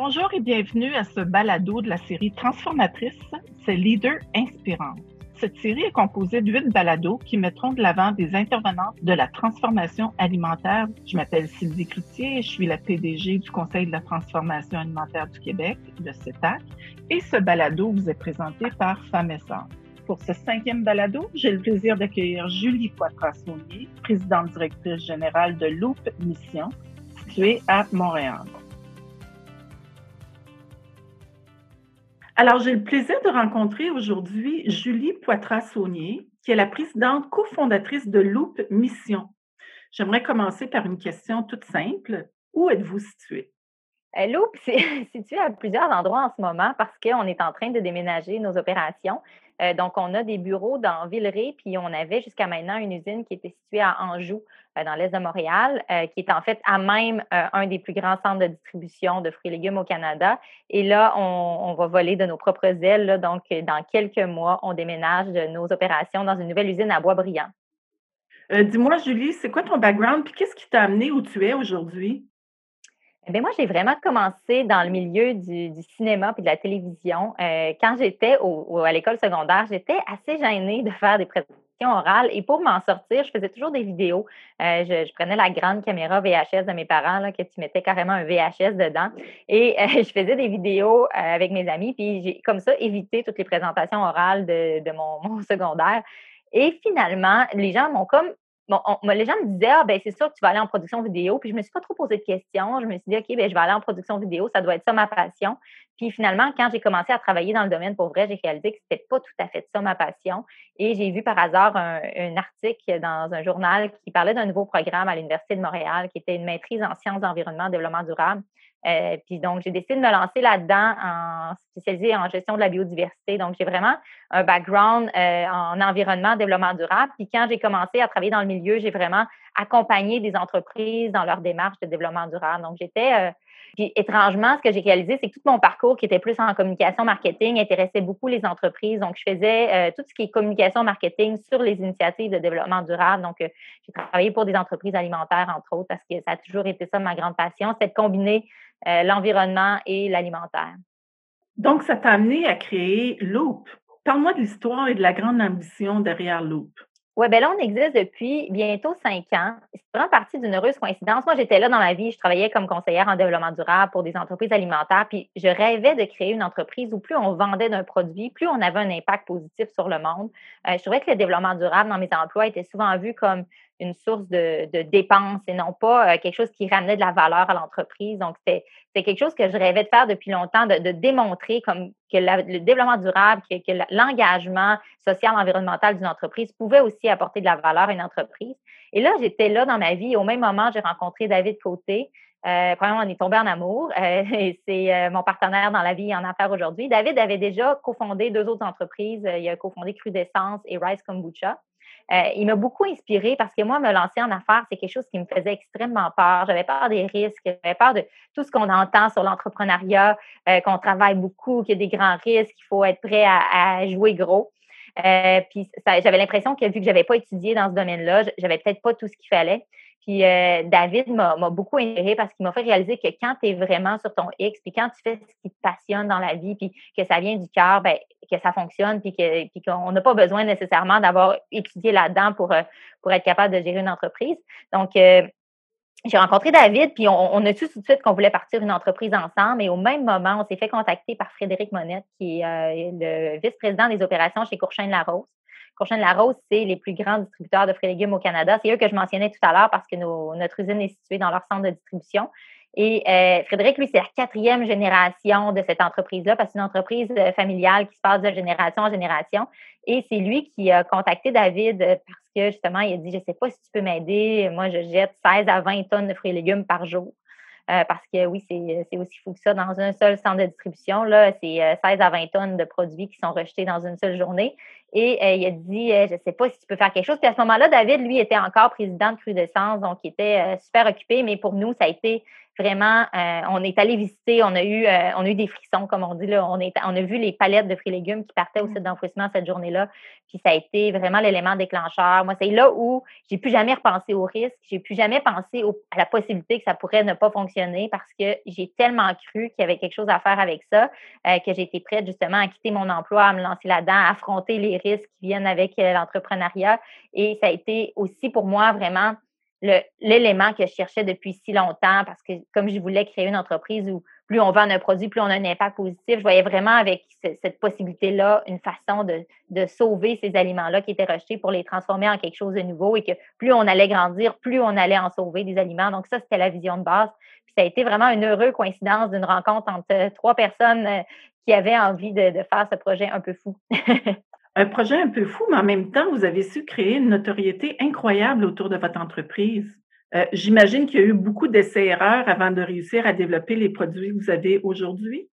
Bonjour et bienvenue à ce balado de la série Transformatrice, c'est Leader Inspirante. Cette série est composée de huit balados qui mettront de l'avant des intervenantes de la transformation alimentaire. Je m'appelle Sylvie Cloutier je suis la PDG du Conseil de la transformation alimentaire du Québec, le CETAC. Et ce balado vous est présenté par Femmes Pour ce cinquième balado, j'ai le plaisir d'accueillir Julie Poitras-Saunier, présidente directrice générale de Loop Mission, située à Montréal. Alors, j'ai le plaisir de rencontrer aujourd'hui Julie Poitras-Saunier, qui est la présidente cofondatrice de Loop Mission. J'aimerais commencer par une question toute simple. Où êtes-vous située? Euh, Loop, c'est situé à plusieurs endroits en ce moment parce qu'on est en train de déménager nos opérations. Euh, donc, on a des bureaux dans Villeray, puis on avait jusqu'à maintenant une usine qui était située à Anjou, euh, dans l'est de Montréal, qui est en fait à même un des plus grands centres de distribution de fruits et légumes au Canada. Et là, on, va voler de nos propres ailes. donc, dans quelques mois, on déménage nos opérations dans une nouvelle usine à Boisbriand. Dis-moi, Julie, c'est quoi ton background, puis qu'est-ce qui t'a amené où tu es aujourd'hui? Eh moi, j'ai vraiment commencé dans le milieu du, cinéma et de la télévision. Euh, quand j'étais à l'école secondaire, j'étais assez gênée de faire des présentations orales et pour m'en sortir, je faisais toujours des vidéos. Euh, je, prenais la grande caméra VHS de mes parents, là, que tu mettais carrément un VHS dedans et euh, je faisais des vidéos avec mes amis. Puis j'ai comme ça évité toutes les présentations orales de, mon, mon secondaire. Et finalement, les gens m'ont comme bon, les gens me disaient, ah, ben, c'est sûr que tu vas aller en production vidéo. Puis je me suis pas trop posé de questions. Je me suis dit, OK, ben, je vais aller en production vidéo. Ça doit être ça ma passion. Puis finalement, quand j'ai commencé à travailler dans le domaine pour vrai, j'ai réalisé que c'était pas tout à fait ça ma passion. Et j'ai vu par hasard un, article dans un journal qui parlait d'un nouveau programme à l'Université de Montréal qui était une maîtrise en sciences d'environnement et développement durable. Euh, puis donc, j'ai décidé de me lancer là-dedans en spécialisé en gestion de la biodiversité. Donc, j'ai vraiment un background euh, en environnement, développement durable. Puis quand j'ai commencé à travailler dans le milieu, j'ai vraiment accompagné des entreprises dans leur démarche de développement durable. Donc, j'étais euh, puis étrangement, ce que j'ai réalisé, c'est que tout mon parcours qui était plus en communication marketing intéressait beaucoup les entreprises. Donc, je faisais euh, tout ce qui est communication marketing sur les initiatives de développement durable. Donc, euh, j'ai travaillé pour des entreprises alimentaires, entre autres, parce que ça a toujours été ça ma grande passion, c'est de combiner euh, l'environnement et l'alimentaire. Donc, ça t'a amené à créer Loop. Parle-moi de l'histoire et de la grande ambition derrière Loop. Oui, bien là, on existe depuis bientôt cinq ans. C'est vraiment partie d'une heureuse coïncidence. Moi, j'étais là dans ma vie, je travaillais comme conseillère en développement durable pour des entreprises alimentaires, puis je rêvais de créer une entreprise où plus on vendait d'un produit, plus on avait un impact positif sur le monde. Euh, je trouvais que le développement durable dans mes emplois était souvent vu comme une source de, dépenses et non pas euh, quelque chose qui ramenait de la valeur à l'entreprise. Donc, c'était quelque chose que je rêvais de faire depuis longtemps, de, démontrer comme que le développement durable, que, l'engagement social, environnemental d'une entreprise pouvait aussi apporter de la valeur à une entreprise. Et là, j'étais là dans ma vie. Au même moment, j'ai rencontré David Côté. Euh, premièrement, on est tombé en amour. Euh, c'est euh, mon partenaire dans la vie et en affaires aujourd'hui. David avait déjà cofondé deux autres entreprises. Il a cofondé Crudescence et Rice Kombucha. Euh, il m'a beaucoup inspiré parce que moi, me lancer en affaires, c'est quelque chose qui me faisait extrêmement peur. J'avais peur des risques, j'avais peur de tout ce qu'on entend sur l'entrepreneuriat, euh, qu'on travaille beaucoup, qu'il y a des grands risques, qu'il faut être prêt à, jouer gros. Euh, puis j'avais l'impression que vu que j'avais pas étudié dans ce domaine-là, j'avais peut-être pas tout ce qu'il fallait. Puis euh, David m'a beaucoup inspiré parce qu'il m'a fait réaliser que quand tu es vraiment sur ton X, puis quand tu fais ce qui te passionne dans la vie, puis que ça vient du cœur, ben, que ça fonctionne, puis qu'on n'a pas besoin nécessairement d'avoir étudié là-dedans pour, euh, pour être capable de gérer une entreprise. Donc, euh, j'ai rencontré David, puis on, a su tout de suite qu'on voulait partir une entreprise ensemble. Et au même moment, on s'est fait contacter par Frédéric Monette, qui est le vice-président des opérations chez Courchain Larose. Courchain Larose, c'est les plus grands distributeurs de fruits et légumes au Canada. C'est eux que je mentionnais tout à l'heure parce que notre usine est située dans leur centre de distribution. Et euh, Frédéric, lui, c'est la quatrième génération de cette entreprise-là, parce que c'est une entreprise euh, familiale qui se passe de génération en génération. Et c'est lui qui a contacté David euh, parce que justement, il a dit Je ne sais pas si tu peux m'aider. Moi, je jette 16 à 20 tonnes de fruits et légumes par jour. Euh, parce que oui, c'est aussi fou que ça. Dans un seul centre de distribution, là, c'est 16 euh, à 20 tonnes de produits qui sont rejetés dans une seule journée. Et euh, il a dit, je ne sais pas si tu peux faire quelque chose. Puis à ce moment-là, David, lui, était encore président de Crudescence, donc il était super occupé. Mais pour nous, ça a été vraiment, euh, on est allé visiter, on a eu, euh, on a eu des frissons, comme on dit. Là. On, est, on a vu les palettes de fruits et légumes qui partaient au mmh. site d'enfouissement cette journée-là. Puis ça a été vraiment l'élément déclencheur. Moi, c'est là où j'ai plus jamais repensé au risque. J'ai plus jamais pensé à la possibilité que ça pourrait ne pas fonctionner parce que j'ai tellement cru qu'il y avait quelque chose à faire avec ça euh, que j'ai été prête justement à quitter mon emploi, à me lancer là-dedans, à affronter les risques qui viennent avec l'entrepreneuriat. Et ça a été aussi pour moi vraiment l'élément que je cherchais depuis si longtemps parce que comme je voulais créer une entreprise où plus on vend un produit, plus on a un impact positif, je voyais vraiment avec cette possibilité-là une façon de, sauver ces aliments-là qui étaient rejetés pour les transformer en quelque chose de nouveau et que plus on allait grandir, plus on allait en sauver des aliments. Donc ça, c'était la vision de base. Puis ça a été vraiment une heureuse coïncidence d'une rencontre entre trois personnes euh, qui avaient envie de faire ce projet un peu fou. un projet un peu fou, mais en même temps, vous avez su créer une notoriété incroyable autour de votre entreprise. Euh, j'imagine qu'il y a eu beaucoup d'essais-erreurs avant de réussir à développer les produits que vous avez aujourd'hui.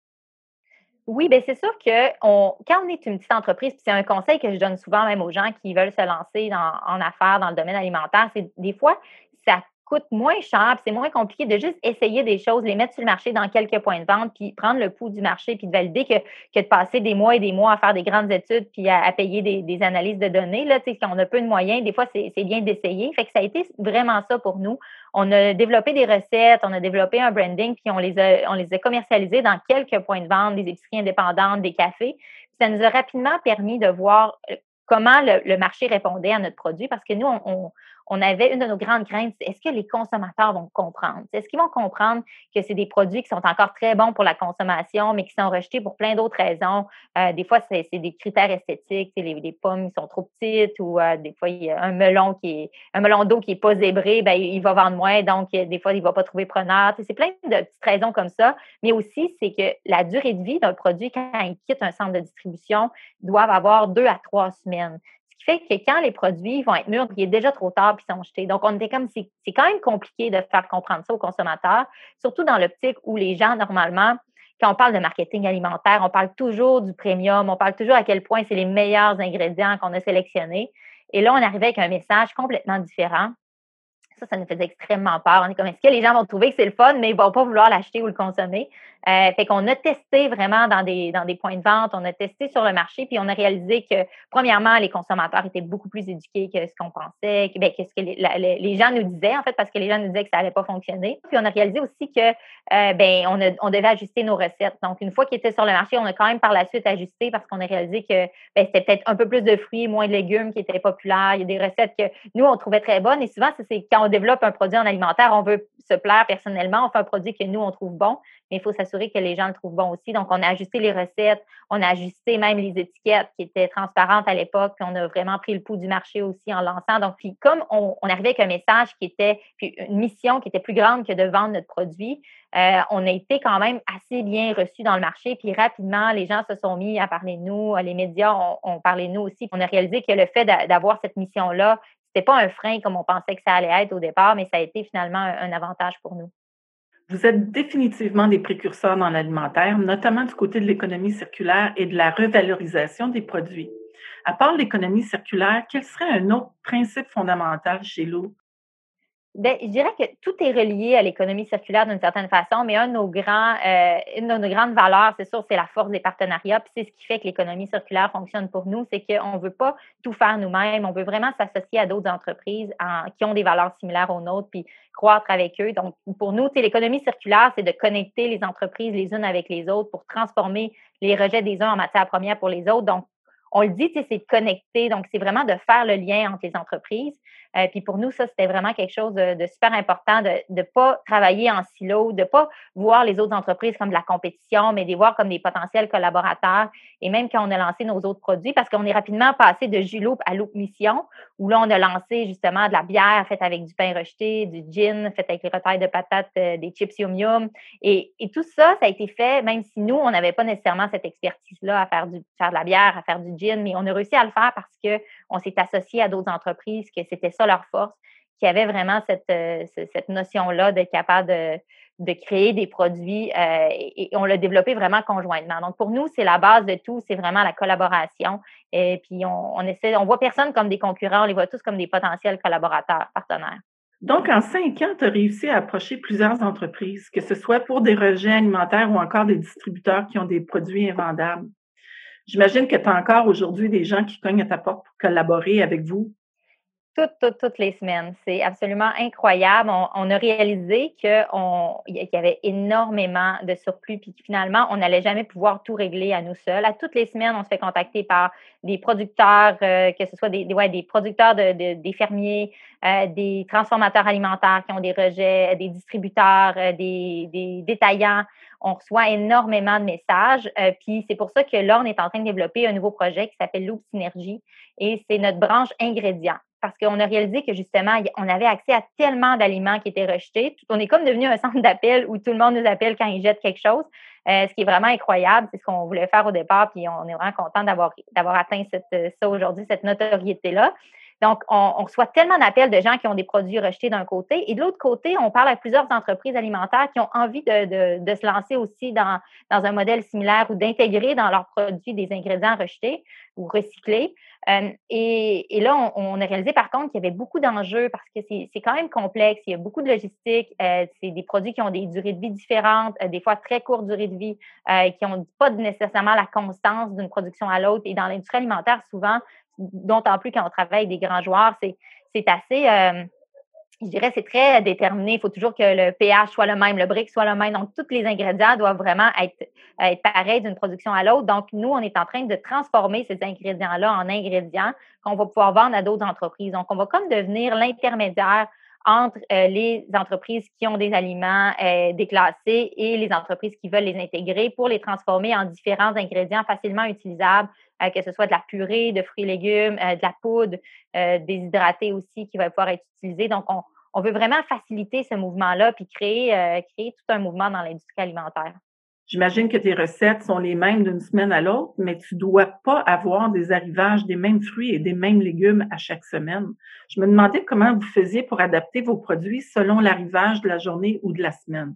Oui, bien c'est sûr que quand on est une petite entreprise, c'est un conseil que je donne souvent même aux gens qui veulent se lancer en affaires dans le domaine alimentaire, c'est des fois, ça coûte moins cher, c'est moins compliqué de juste essayer des choses, les mettre sur le marché dans quelques points de vente, puis prendre le pouls du marché, puis de valider que, de passer des mois et des mois à faire des grandes études, puis à, payer des, analyses de données. Là, on a peu de moyens, des fois, c'est bien d'essayer. Fait que ça a été vraiment ça pour nous. On a développé des recettes, on a développé un branding, puis on les a, on commercialisés dans quelques points de vente, des épiceries indépendantes, des cafés. ça nous a rapidement permis de voir euh, comment le, marché répondait à notre produit parce que nous, on avait une de nos grandes craintes, c'est est-ce que les consommateurs vont comprendre? Est-ce qu'ils vont comprendre que c'est des produits qui sont encore très bons pour la consommation, mais qui sont rejetés pour plein d'autres raisons? Euh, des fois, c'est des critères esthétiques, les, les, pommes sont trop petites ou euh, des fois, il y a un melon qui est un melon d'eau qui n'est pas zébré, ben, il va vendre moins, donc euh, des fois, il ne va pas trouver preneur. C'est plein de petites raisons comme ça, mais aussi, c'est que la durée de vie d'un produit, quand il quitte un centre de distribution, doit avoir deux à trois semaines fait que quand les produits vont être mûrs, il est déjà trop tard puis sont jetés. Donc, on était comme c'est quand même compliqué de faire comprendre ça aux consommateurs, surtout dans l'optique où les gens, normalement, quand on parle de marketing alimentaire, on parle toujours du premium, on parle toujours à quel point c'est les meilleurs ingrédients qu'on a sélectionnés. Et là, on arrivait avec un message complètement différent. Ça, ça nous faisait extrêmement peur. On est comme, est-ce que les gens vont trouver que c'est le fun, mais ils vont pas vouloir l'acheter ou le consommer? Euh, fait qu'on a testé vraiment dans des, dans des points de vente, on a testé sur le marché, puis on a réalisé que, premièrement, les consommateurs étaient beaucoup plus éduqués que ce qu'on pensait, que, ben, ce que les, les, gens nous disaient, en fait, parce que les gens nous disaient que ça allait pas fonctionner. Puis on a réalisé aussi que, euh, ben, on, on devait ajuster nos recettes. Donc, une fois qu'ils étaient sur le marché, on a quand même par la suite ajusté parce qu'on a réalisé que ben, c'était peut-être un peu plus de fruits, moins de légumes qui étaient populaires. Il y a des recettes que nous, on trouvait très bonnes. Et souvent, c'est quand on développe un produit en alimentaire, on veut se plaire personnellement, on fait un produit que nous, on trouve bon, mais il faut s'assurer que les gens le trouvent bon aussi. Donc, on a ajusté les recettes, on a ajusté même les étiquettes qui étaient transparentes à l'époque, puis on a vraiment pris le pouls du marché aussi en lançant. Donc, puis comme on, arrivait avec un message qui était, puis une mission qui était plus grande que de vendre notre produit, euh, on a été quand même assez bien reçus dans le marché, puis rapidement, les gens se sont mis à parler de nous, les médias ont, parlé de nous aussi. On a réalisé que le fait d'avoir cette mission-là, c'était pas un frein comme on pensait que ça allait être au départ, mais ça a été finalement un, avantage pour nous. Vous êtes définitivement des précurseurs dans l'alimentaire, notamment du côté de l'économie circulaire et de la revalorisation des produits. À part l'économie circulaire, quel serait un autre principe fondamental chez Lou? Bien, je dirais que tout est relié à l'économie circulaire d'une certaine façon, mais un de nos grands, euh, une de nos grandes valeurs, c'est sûr, c'est la force des partenariats. Puis c'est ce qui fait que l'économie circulaire fonctionne pour nous, c'est qu'on ne veut pas tout faire nous-mêmes. On veut vraiment s'associer à d'autres entreprises qui ont des valeurs similaires aux nôtres, puis croître avec eux. Donc, pour nous, l'économie circulaire, c'est de connecter les entreprises les unes avec les autres pour transformer les rejets des uns en matière première pour les autres. Donc, on le dit, c'est de connecter. Donc, c'est vraiment de faire le lien entre les entreprises. Euh, puis pour nous, ça, c'était vraiment quelque chose de, super important de ne pas travailler en silo, de ne pas voir les autres entreprises comme de la compétition, mais de les voir comme des potentiels collaborateurs. Et même quand on a lancé nos autres produits, parce qu'on est rapidement passé de Juloop à Loop Mission, où là, on a lancé justement de la bière faite avec du pain rejeté, du gin fait avec les retailles de patates, euh, des chips yum yum. Et, et, tout ça, ça a été fait, même si nous, on n'avait pas nécessairement cette expertise-là à faire, du, faire de la bière, à faire du gin, mais on a réussi à le faire parce qu'on s'est associé à d'autres entreprises, que c'était ça leur force, qui avait vraiment cette, euh, notion-là d'être capable de, de, créer des produits euh, et, on l'a développé vraiment conjointement. Donc, pour nous, c'est la base de tout, c'est vraiment la collaboration. Et puis, on, on essaie, on voit personne comme des concurrents, on les voit tous comme des potentiels collaborateurs, partenaires. Donc, en cinq ans, tu as réussi à approcher plusieurs entreprises, que ce soit pour des rejets alimentaires ou encore des distributeurs qui ont des produits invendables. J'imagine que tu as encore aujourd'hui des gens qui cognent à ta porte pour collaborer avec vous toutes, toutes, toutes les semaines. C'est absolument incroyable. On, a réalisé qu'il y avait énormément de surplus, puis finalement, on n'allait jamais pouvoir tout régler à nous seuls. À toutes les semaines, on se fait contacter par des producteurs, euh, que ce soit des, ouais, des producteurs de, des fermiers, euh, des transformateurs alimentaires qui ont des rejets, des distributeurs, euh, des, des, détaillants. On reçoit énormément de messages. puis c'est pour ça que là, on est en train de développer un nouveau projet qui s'appelle Loop Synergie et c'est notre branche ingrédients parce qu'on a réalisé que justement, on avait accès à tellement d'aliments qui étaient rejetés. On est comme devenu un centre d'appel où tout le monde nous appelle quand ils jettent quelque chose, euh, ce qui est vraiment incroyable. C'est ce qu'on voulait faire au départ, puis on est vraiment content d'avoir atteint ça aujourd'hui, cette notoriété-là. Donc, on, reçoit tellement d'appels de gens qui ont des produits rejetés d'un côté. Et de l'autre côté, on parle à plusieurs entreprises alimentaires qui ont envie de, se lancer aussi dans, un modèle similaire ou d'intégrer dans leurs produits des ingrédients rejetés ou recyclés. Euh, et, là, on, a réalisé par contre qu'il y avait beaucoup d'enjeux parce que c'est quand même complexe. Il y a beaucoup de logistique. Euh, c'est des produits qui ont des durées de vie différentes, euh, des fois très courtes durées de vie, qui n'ont pas nécessairement la constance d'une production à l'autre. Et dans l'industrie alimentaire, souvent, d'autant plus quand on travaille avec des grands joueurs, c'est assez, euh, je dirais, c'est très déterminé. Il faut toujours que le pH soit le même, le brick soit le même. Donc, tous les ingrédients doivent vraiment être, être pareils d'une production à l'autre. Donc, nous, on est en train de transformer ces ingrédients-là en ingrédients qu'on va pouvoir vendre à d'autres entreprises. Donc, on va comme devenir l'intermédiaire entre euh, les entreprises qui ont des aliments euh, déclassés et les entreprises qui veulent les intégrer pour les transformer en différents ingrédients facilement utilisables, euh, que ce soit de la purée, de fruits et légumes, de la poudre, déshydraté aussi qui va pouvoir être utilisé. Donc, on, veut vraiment faciliter ce mouvement-là puis créer, créer tout un mouvement dans l'industrie alimentaire. J'imagine que tes recettes sont les mêmes d'une semaine à l'autre, mais tu dois pas avoir des arrivages des mêmes fruits et des mêmes légumes à chaque semaine. Je me demandais comment vous faisiez pour adapter vos produits selon l'arrivage de la journée ou de la semaine.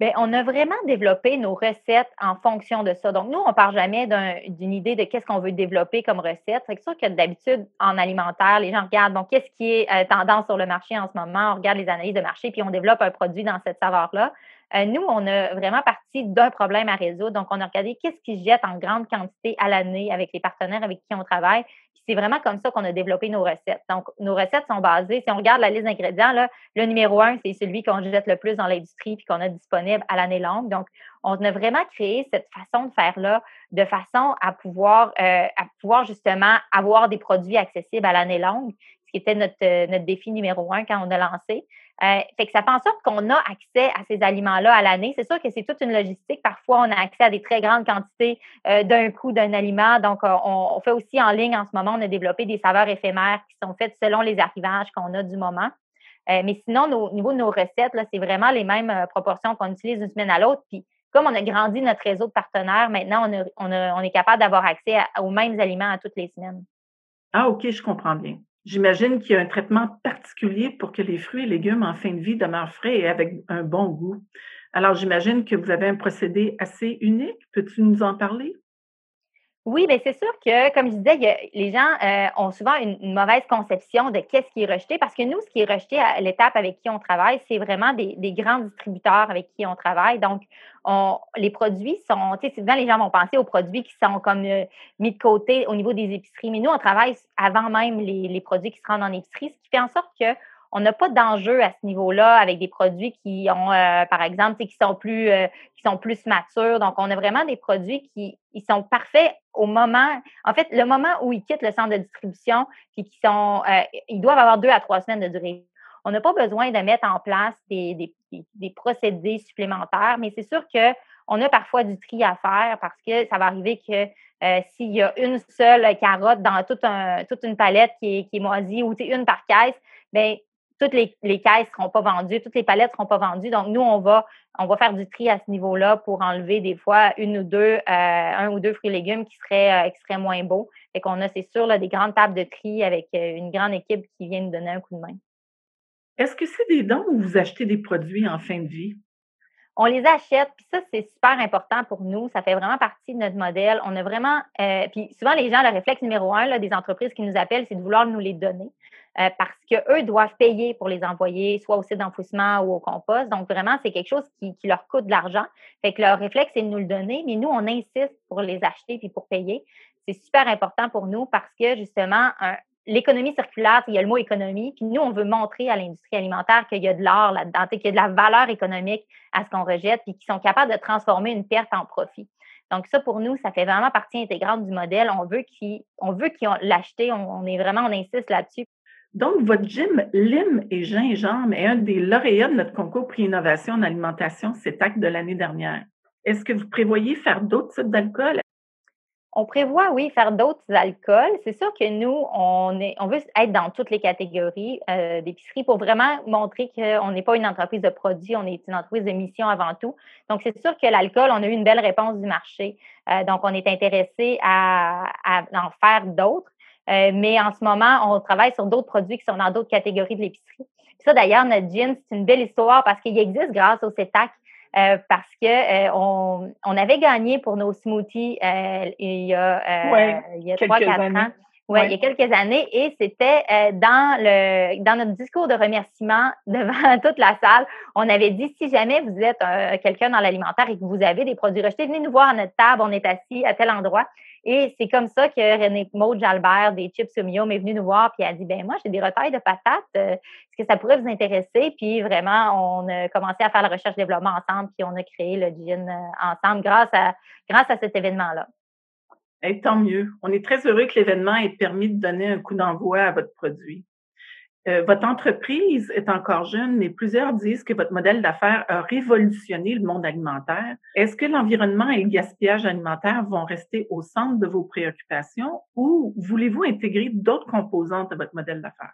Bien, on a vraiment développé nos recettes en fonction de ça. Donc, nous, on ne part jamais d'une idée de qu'est-ce qu'on veut développer comme recette. C'est sûr que d'habitude, en alimentaire, les gens regardent, bon, qu'est-ce qui est euh, tendance sur le marché en ce moment? On regarde les analyses de marché, puis on développe un produit dans cette saveur-là. Euh, nous, on a vraiment parti d'un problème à résoudre. Donc, on a regardé qu'est-ce qui se jette en grande quantité à l'année avec les partenaires avec qui on travaille. c'est vraiment comme ça qu'on a développé nos recettes. Donc, nos recettes sont basées, si on regarde la liste d'ingrédients, le numéro un, c'est celui qu'on jette le plus dans l'industrie puis qu'on a disponible à l'année longue. Donc, on a vraiment créé cette façon de faire-là de façon à pouvoir, euh, à pouvoir justement avoir des produits accessibles à l'année longue, ce qui était notre, euh, notre défi numéro un quand on a lancé. Euh, fait que ça fait en sorte qu'on a accès à ces aliments-là à l'année. C'est sûr que c'est toute une logistique. Parfois, on a accès à des très grandes quantités euh, d'un coup d'un aliment. Donc, on, fait aussi en ligne en ce moment, on a développé des saveurs éphémères qui sont faites selon les arrivages qu'on a du moment. mais sinon, au niveau de nos recettes, c'est vraiment les mêmes proportions qu'on utilise d'une semaine à l'autre. Puis, comme on a grandi notre réseau de partenaires, maintenant, on, est capable d'avoir accès aux mêmes aliments à toutes les semaines. Ah, OK, je comprends bien. J'imagine qu'il y a un traitement particulier pour que les fruits et légumes en fin de vie demeurent frais et avec un bon goût. Alors, j'imagine que vous avez un procédé assez unique. Peux-tu nous en parler? Oui, mais c'est sûr que, comme je disais, les gens euh, ont souvent une, mauvaise conception de qu'est-ce qui est rejeté parce que nous, ce qui est rejeté à l'étape avec qui on travaille, c'est vraiment des, grands distributeurs avec qui on travaille. Donc, les produits sont, tu sais, souvent les gens vont penser aux produits qui sont comme euh, mis de côté au niveau des épiceries, mais nous, on travaille avant même les, les produits qui se rendent en épicerie, ce qui fait en sorte que on n'a pas d'enjeu à ce niveau-là avec des produits qui ont, euh, par exemple, qui sont plus euh, qui sont plus matures. Donc, on a vraiment des produits qui sont parfaits au moment, en fait, le moment où ils quittent le centre de distribution, puis qui sont, euh, ils doivent avoir deux à trois semaines de durée. On n'a pas besoin de mettre en place des, procédés supplémentaires, mais c'est sûr que on a parfois du tri à faire parce que ça va arriver que s'il y a une seule carotte dans toute, un, toute une palette qui est, qui moisie ou une par caisse, bien, toutes les, les caisses ne seront pas vendues, toutes les palettes ne seront pas vendues. Donc, nous, on va, on va faire du tri à ce niveau-là pour enlever des fois une ou deux, euh, un ou deux fruits et légumes qui seraient, euh, qui moins beaux. Et qu'on a, c'est sûr, là, des grandes tables de tri avec euh, une grande équipe qui vient nous donner un coup de main. Est-ce que c'est des dons ou vous achetez des produits en fin de vie? on les achète, puis ça, c'est super important pour nous. Ça fait vraiment partie de notre modèle. On a vraiment, euh, puis souvent, les gens, le réflexe numéro un là, des entreprises qui nous appellent, c'est de vouloir nous les donner euh, parce qu'eux doivent payer pour les envoyer, soit au site d'enfouissement ou au compost. Donc, vraiment, c'est quelque chose qui, leur coûte de l'argent. Fait que leur réflexe, c'est de nous le donner, mais nous, on insiste pour les acheter puis pour payer. C'est super important pour nous parce que, justement, l'économie circulaire, il y a le mot économie, puis nous, on veut montrer à l'industrie alimentaire qu'il y a de l'or là-dedans, qu'il y a de la valeur économique à ce qu'on rejette, puis qu'ils sont capables de transformer une perte en profit. Donc, ça, pour nous, ça fait vraiment partie intégrante du modèle. On veut qu'ils qu l'achètent, on, est vraiment, on insiste là-dessus. Donc, votre gym Lime et Gingembre est un des lauréats de notre concours Prix Innovation en alimentation CETAC de l'année dernière. Est-ce que vous prévoyez faire d'autres types d'alcool? On prévoit, oui, faire d'autres alcools. C'est sûr que nous, on, est, veut être dans toutes les catégories euh, d'épicerie pour vraiment montrer qu'on n'est pas une entreprise de produits, on est une entreprise de mission avant tout. Donc, c'est sûr que l'alcool, on a eu une belle réponse du marché. Euh, donc, on est intéressé à, en faire d'autres. Euh, mais en ce moment, on travaille sur d'autres produits qui sont dans d'autres catégories de l'épicerie. Ça, d'ailleurs, notre gin, c'est une belle histoire parce qu'il existe grâce au CETAC euh, parce que euh, on, on, avait gagné pour nos smoothies il y a, ouais, il y a 3-4 ans. Ouais, il y a quelques années, et c'était dans le dans notre discours de remerciement devant toute la salle, on avait dit si jamais vous êtes quelqu'un dans l'alimentaire et que vous avez des produits rejetés, venez nous voir à notre table, on est assis à tel endroit. Et c'est comme ça que René Maud Jalbert des Chips Mio m'est venue nous voir puis a dit ben moi j'ai des retailles de patates, euh, est-ce que ça pourrait vous intéresser? Puis vraiment on a commencé à faire la recherche développement ensemble puis on a créé le gin euh, ensemble grâce à grâce à cet événement là. Et tant mieux. On est très heureux que l'événement ait permis de donner un coup d'envoi à votre produit. Euh, votre entreprise est encore jeune, mais plusieurs disent que votre modèle d'affaires a révolutionné le monde alimentaire. Est-ce que l'environnement et le gaspillage alimentaire vont rester au centre de vos préoccupations ou voulez-vous intégrer d'autres composantes de votre modèle d'affaires?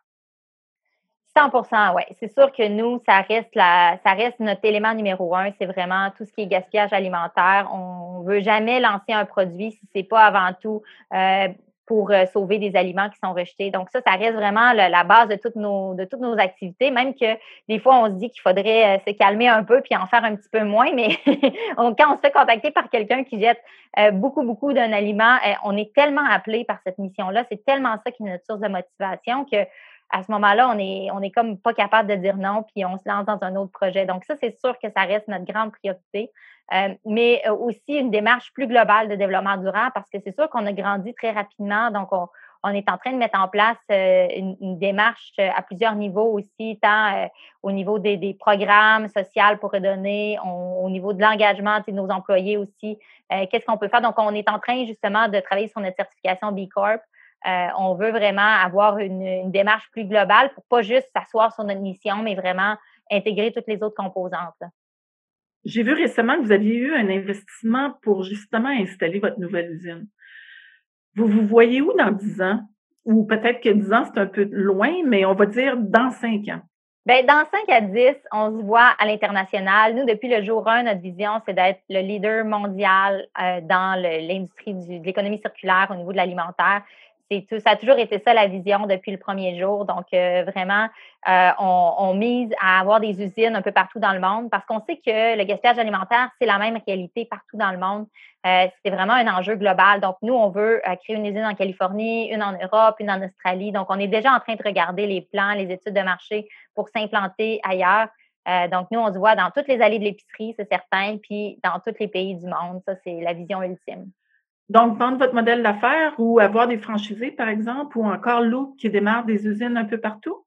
100% oui. C'est sûr que nous, ça reste la, ça reste notre élément numéro un. C'est vraiment tout ce qui est gaspillage alimentaire. On veut jamais lancer un produit si c'est pas avant tout euh, pour euh, sauver des aliments qui sont rejetés. Donc ça, ça reste vraiment la, base de toutes nos de toutes nos activités, même que des fois on se dit qu'il faudrait euh, se calmer un peu puis en faire un petit peu moins, mais quand on se fait contacter par quelqu'un qui jette euh, beaucoup beaucoup d'un aliment, on est tellement appelé par cette mission-là, c'est tellement ça qui est notre source de motivation que à ce moment-là, on est, on est comme pas capable de dire non, puis on se lance dans un autre projet. Donc, ça, c'est sûr que ça reste notre grande priorité. Euh, mais euh, aussi une démarche plus globale de développement durable parce que c'est sûr qu'on a grandi très rapidement. Donc, on, on, est en train de mettre en place euh, une, démarche à plusieurs niveaux aussi, tant au niveau des, des, programmes sociaux pour redonner, au niveau de l'engagement de nos employés aussi. Qu'est-ce qu'on peut faire? Donc, on est en train justement de travailler sur notre certification B Corp. Euh, on veut vraiment avoir une, démarche plus globale pour pas juste s'asseoir sur notre mission, mais vraiment intégrer toutes les autres composantes. J'ai vu récemment que vous aviez eu un investissement pour justement installer votre nouvelle usine. Vous vous voyez où dans 10 ans? Ou peut-être que 10 ans, c'est un peu loin, mais on va dire dans 5 ans. Bien, dans 5 à 10, on se voit à l'international. Nous, depuis le jour 1, notre vision, c'est d'être le leader mondial euh, dans l'industrie de l'économie circulaire au niveau de l'alimentaire tout, ça a toujours été ça la vision depuis le premier jour. Donc, euh, vraiment, euh, on, mise à avoir des usines un peu partout dans le monde parce qu'on sait que le gaspillage alimentaire, c'est la même réalité partout dans le monde. Euh, c'est vraiment un enjeu global. Donc, nous, on veut créer une usine en Californie, une en Europe, une en Australie. Donc, on est déjà en train de regarder les plans, les études de marché pour s'implanter ailleurs. donc, nous, on se voit dans toutes les allées de l'épicerie, c'est certain, puis dans tous les pays du monde. Ça, c'est la vision ultime. Donc, vendre votre modèle d'affaires ou avoir des franchisés, par exemple, ou encore Loop qui démarre des usines un peu partout?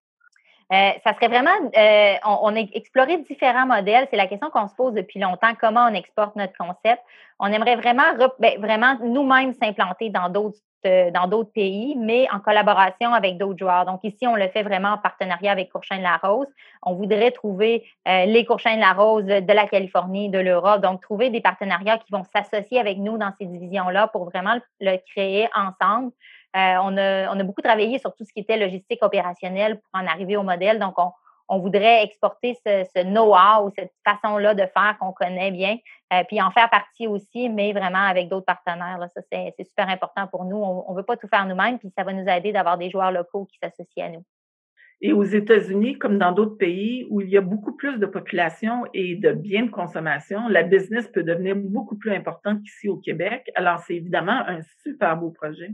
Euh, ça serait vraiment, euh, on, a exploré différents modèles. C'est la question qu'on se pose depuis longtemps. Comment on exporte notre concept On aimerait vraiment, ben, vraiment nous-mêmes s'implanter dans d'autres dans d'autres pays, mais en collaboration avec d'autres joueurs. Donc ici, on le fait vraiment en partenariat avec Courchain de la Rose. On voudrait trouver euh, les Courchain de la Rose de la Californie, de l'Europe, donc trouver des partenariats qui vont s'associer avec nous dans ces divisions-là pour vraiment le, créer ensemble. Euh, on, a, on a beaucoup travaillé sur tout ce qui était logistique opérationnelle pour en arriver au modèle. Donc, on, on voudrait exporter ce, know-how, cette façon-là de faire qu'on connaît bien, euh, puis en faire partie aussi, mais vraiment avec d'autres partenaires. Ça, c'est super important pour nous. On ne veut pas tout faire nous-mêmes, puis ça va nous aider d'avoir des joueurs locaux qui s'associent à nous. Et aux États-Unis, comme dans d'autres pays où il y a beaucoup plus de population et de biens de consommation, la business peut devenir beaucoup plus importante qu'ici au Québec. Alors, c'est évidemment un super beau projet.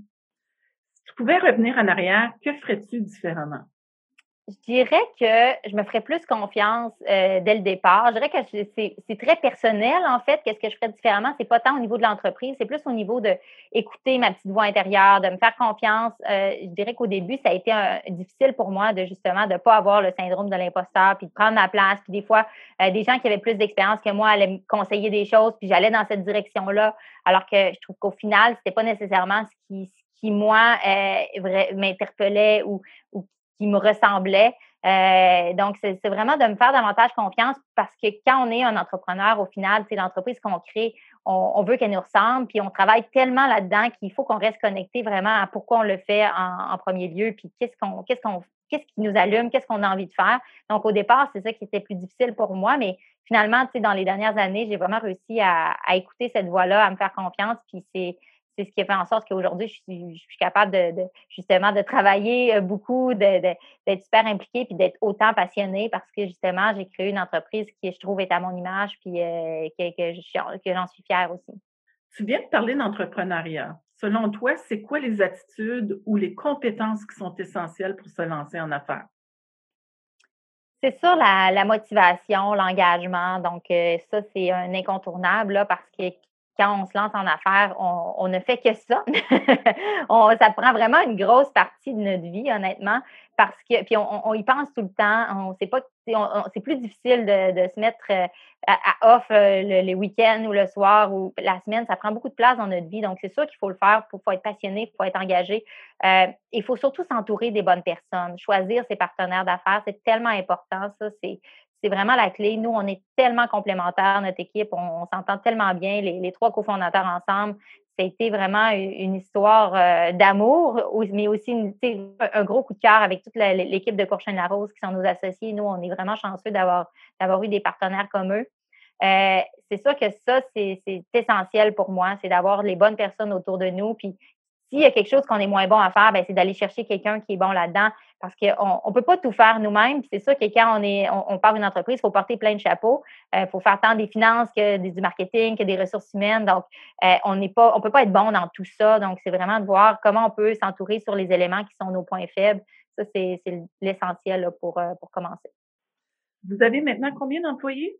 Si tu pouvais revenir en arrière, que ferais-tu différemment? Je dirais que je me ferais plus confiance euh, dès le départ. Je dirais que c'est très personnel, en fait. Qu'est-ce que je ferais différemment? C'est pas tant au niveau de l'entreprise, c'est plus au niveau de écouter ma petite voix intérieure, de me faire confiance. Euh, je dirais qu'au début, ça a été difficile pour moi de justement de pas avoir le syndrome de l'imposteur, puis de prendre ma place. Puis des fois, euh, des gens qui avaient plus d'expérience que moi allaient me conseiller des choses, puis j'allais dans cette direction-là, alors que je trouve qu'au final, c'était pas nécessairement ce qui, qui moi m'interpellait ou, ou qui me ressemblait. Euh, donc, c'est vraiment de me faire davantage confiance parce que quand on est un entrepreneur, au final, c'est l'entreprise qu'on crée, on, veut qu'elle nous ressemble, puis on travaille tellement là-dedans qu'il faut qu'on reste connecté vraiment à pourquoi on le fait en, premier lieu, puis qu'est-ce qu'on, qu'est-ce qu'on, qu'est-ce qui nous allume, qu'est-ce qu'on a envie de faire. Donc, au départ, c'est ça qui était plus difficile pour moi, mais finalement, dans les dernières années, j'ai vraiment réussi à, à écouter cette voix-là, à me faire confiance, puis c'est c'est ce qui a fait en sorte qu'aujourd'hui, je suis, je suis, capable de, justement de travailler euh, beaucoup, d'être super impliquée puis d'être autant passionnée parce que justement, j'ai créé une entreprise qui, je trouve, est à mon image puis euh, que, que j'en suis fière aussi. Tu viens de parler d'entrepreneuriat. Selon toi, c'est quoi les attitudes ou les compétences qui sont essentielles pour se lancer en affaires? C'est sûr, la, motivation, l'engagement. Donc, euh, ça, c'est un incontournable là, parce que quand on se lance en affaires, on, ne fait que ça. ça prend vraiment une grosse partie de notre vie, honnêtement, parce que puis on, y pense tout le temps. On c'est plus difficile de, se mettre euh, à, off euh, les week-ends ou le soir ou la semaine. Ça prend beaucoup de place dans notre vie, donc c'est sûr qu'il faut le faire. Il faut, être passionné, il faut être engagé. Euh, il faut surtout s'entourer des bonnes personnes, choisir ses partenaires d'affaires. C'est tellement important. Ça, c'est c'est vraiment la clé. Nous, on est tellement complémentaires, notre équipe, on, s'entend tellement bien, les, trois cofondateurs ensemble. Ça a été vraiment une histoire euh, d'amour, mais aussi un gros coup de cœur avec toute l'équipe de Courchaine Larose qui sont nos associés. Nous, on est vraiment chanceux d'avoir eu des partenaires comme eux. Euh, c'est sûr que ça, c'est essentiel pour moi, c'est d'avoir les bonnes personnes autour de nous. Puis s'il y a quelque chose qu'on est moins bon à faire, ben, c'est d'aller chercher quelqu'un qui est bon là-dedans parce qu'on ne peut pas tout faire nous-mêmes. C'est sûr que quand on, part une entreprise, il faut porter plein de chapeaux. Il euh, faut faire tant des finances que du marketing, que des ressources humaines. Donc, euh, on n'est pas, on peut pas être bon dans tout ça. Donc, c'est vraiment de voir comment on peut s'entourer sur les éléments qui sont nos points faibles. Ça, c'est l'essentiel euh, pour commencer. Vous avez maintenant combien d'employés?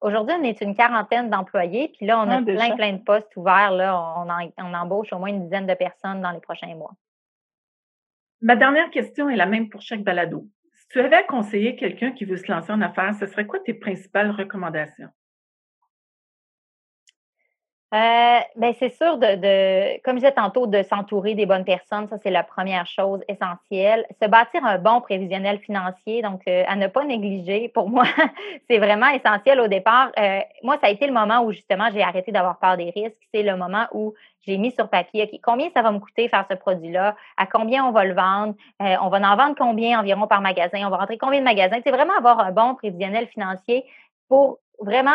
Aujourd'hui, on est une quarantaine d'employés, puis là, on a ah, plein, plein de postes ouverts. Là, on, on, embauche au moins une dizaine de personnes dans les prochains mois. Ma dernière question est la même pour chaque balado. Si tu avais à conseiller quelqu'un qui veut se lancer en affaires, ce serait quoi tes principales recommandations? Euh, ben c'est sûr de, de, comme je disais tantôt, de s'entourer des bonnes personnes, ça c'est la première chose essentielle. Se bâtir un bon prévisionnel financier, donc euh, à ne pas négliger. Pour moi, c'est vraiment essentiel au départ. Euh, moi, ça a été le moment où justement j'ai arrêté d'avoir peur des risques. C'est le moment où j'ai mis sur papier, OK, combien ça va me coûter faire ce produit-là, à combien on va le vendre, on va en vendre combien environ par magasin, on va rentrer combien de magasins? C'est vraiment avoir un bon prévisionnel financier pour vraiment,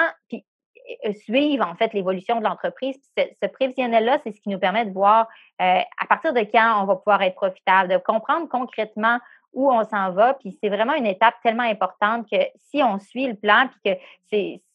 suivre en fait l'évolution de l'entreprise. Ce, prévisionnel-là, c'est ce qui nous permet de voir euh, à partir de quand on va pouvoir être profitable, de comprendre concrètement où on s'en va. Puis c'est vraiment une étape tellement importante que si on suit le plan, puis que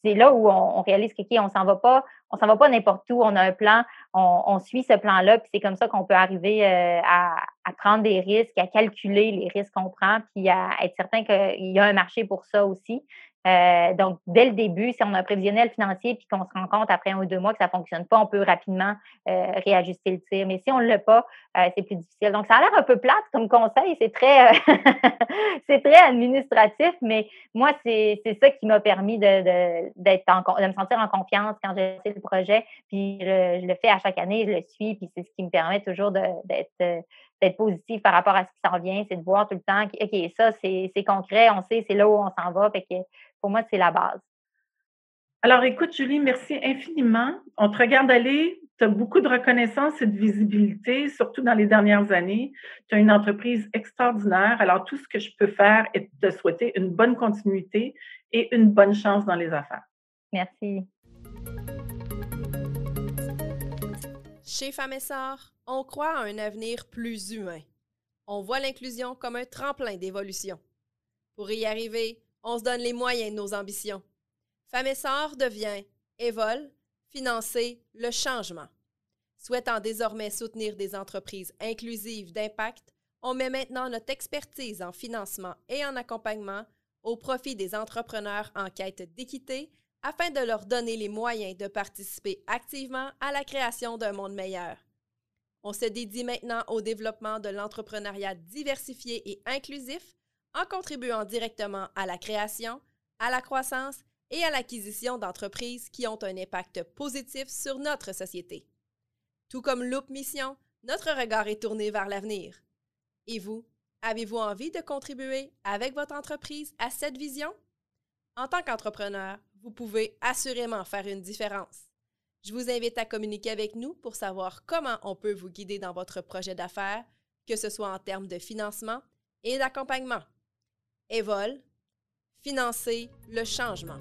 c'est là où on, réalise que on s'en va pas, on s'en va pas n'importe où. On a un plan, on, suit ce plan-là, puis c'est comme ça qu'on peut arriver euh, à, à, prendre des risques, à calculer les risques qu'on prend, puis à être certain qu'il y a un marché pour ça aussi. Euh, donc, dès le début, si on a un prévisionnel financier puis qu'on se rend compte après un ou deux mois que ça ne fonctionne pas, on peut rapidement euh, réajuster le tir. Mais si on ne l'a pas, euh, c'est plus difficile. Donc, ça a l'air un peu plate comme conseil. C'est très, c'est très administratif, mais moi, c'est, ça qui m'a permis de, d'être me sentir en confiance quand j'ai fait le projet. Puis, je, le fais à chaque année, je le suis, puis c'est ce qui me permet toujours d'être d'être positif par rapport à ce qui s'en vient, c'est de voir tout le temps, OK, ça, c'est concret, on sait, c'est là où on s'en va. Fait que pour moi, c'est la base. Alors, écoute, Julie, merci infiniment. On te regarde aller. Tu as beaucoup de reconnaissance et de visibilité, surtout dans les dernières années. Tu as une entreprise extraordinaire. Alors, tout ce que je peux faire est de te souhaiter une bonne continuité et une bonne chance dans les affaires. Merci. Chez Femmes et on croit à un avenir plus humain. on voit l'inclusion comme un tremplin d'évolution. Pour y arriver, on se donne les moyens de nos ambitions. Femme Essor devient Evol, financer le changement. Souhaitant désormais soutenir des entreprises inclusives d'impact, on met maintenant notre expertise en financement et en accompagnement au profit des entrepreneurs en quête d'équité afin de leur donner les moyens de participer activement à la création d'un monde meilleur. On se dédie maintenant au développement de l'entrepreneuriat diversifié et inclusif en contribuant directement à la création, à la croissance et à l'acquisition d'entreprises qui ont un impact positif sur notre société. Tout comme Loop Mission, notre regard est tourné vers l'avenir. Et vous, avez-vous envie de contribuer avec votre entreprise à cette vision? En tant qu'entrepreneur, vous pouvez assurément faire une différence. Je vous invite à communiquer avec nous pour savoir comment on peut vous guider dans votre projet d'affaires, que ce soit en termes de financement et d'accompagnement. Evol, financer le changement.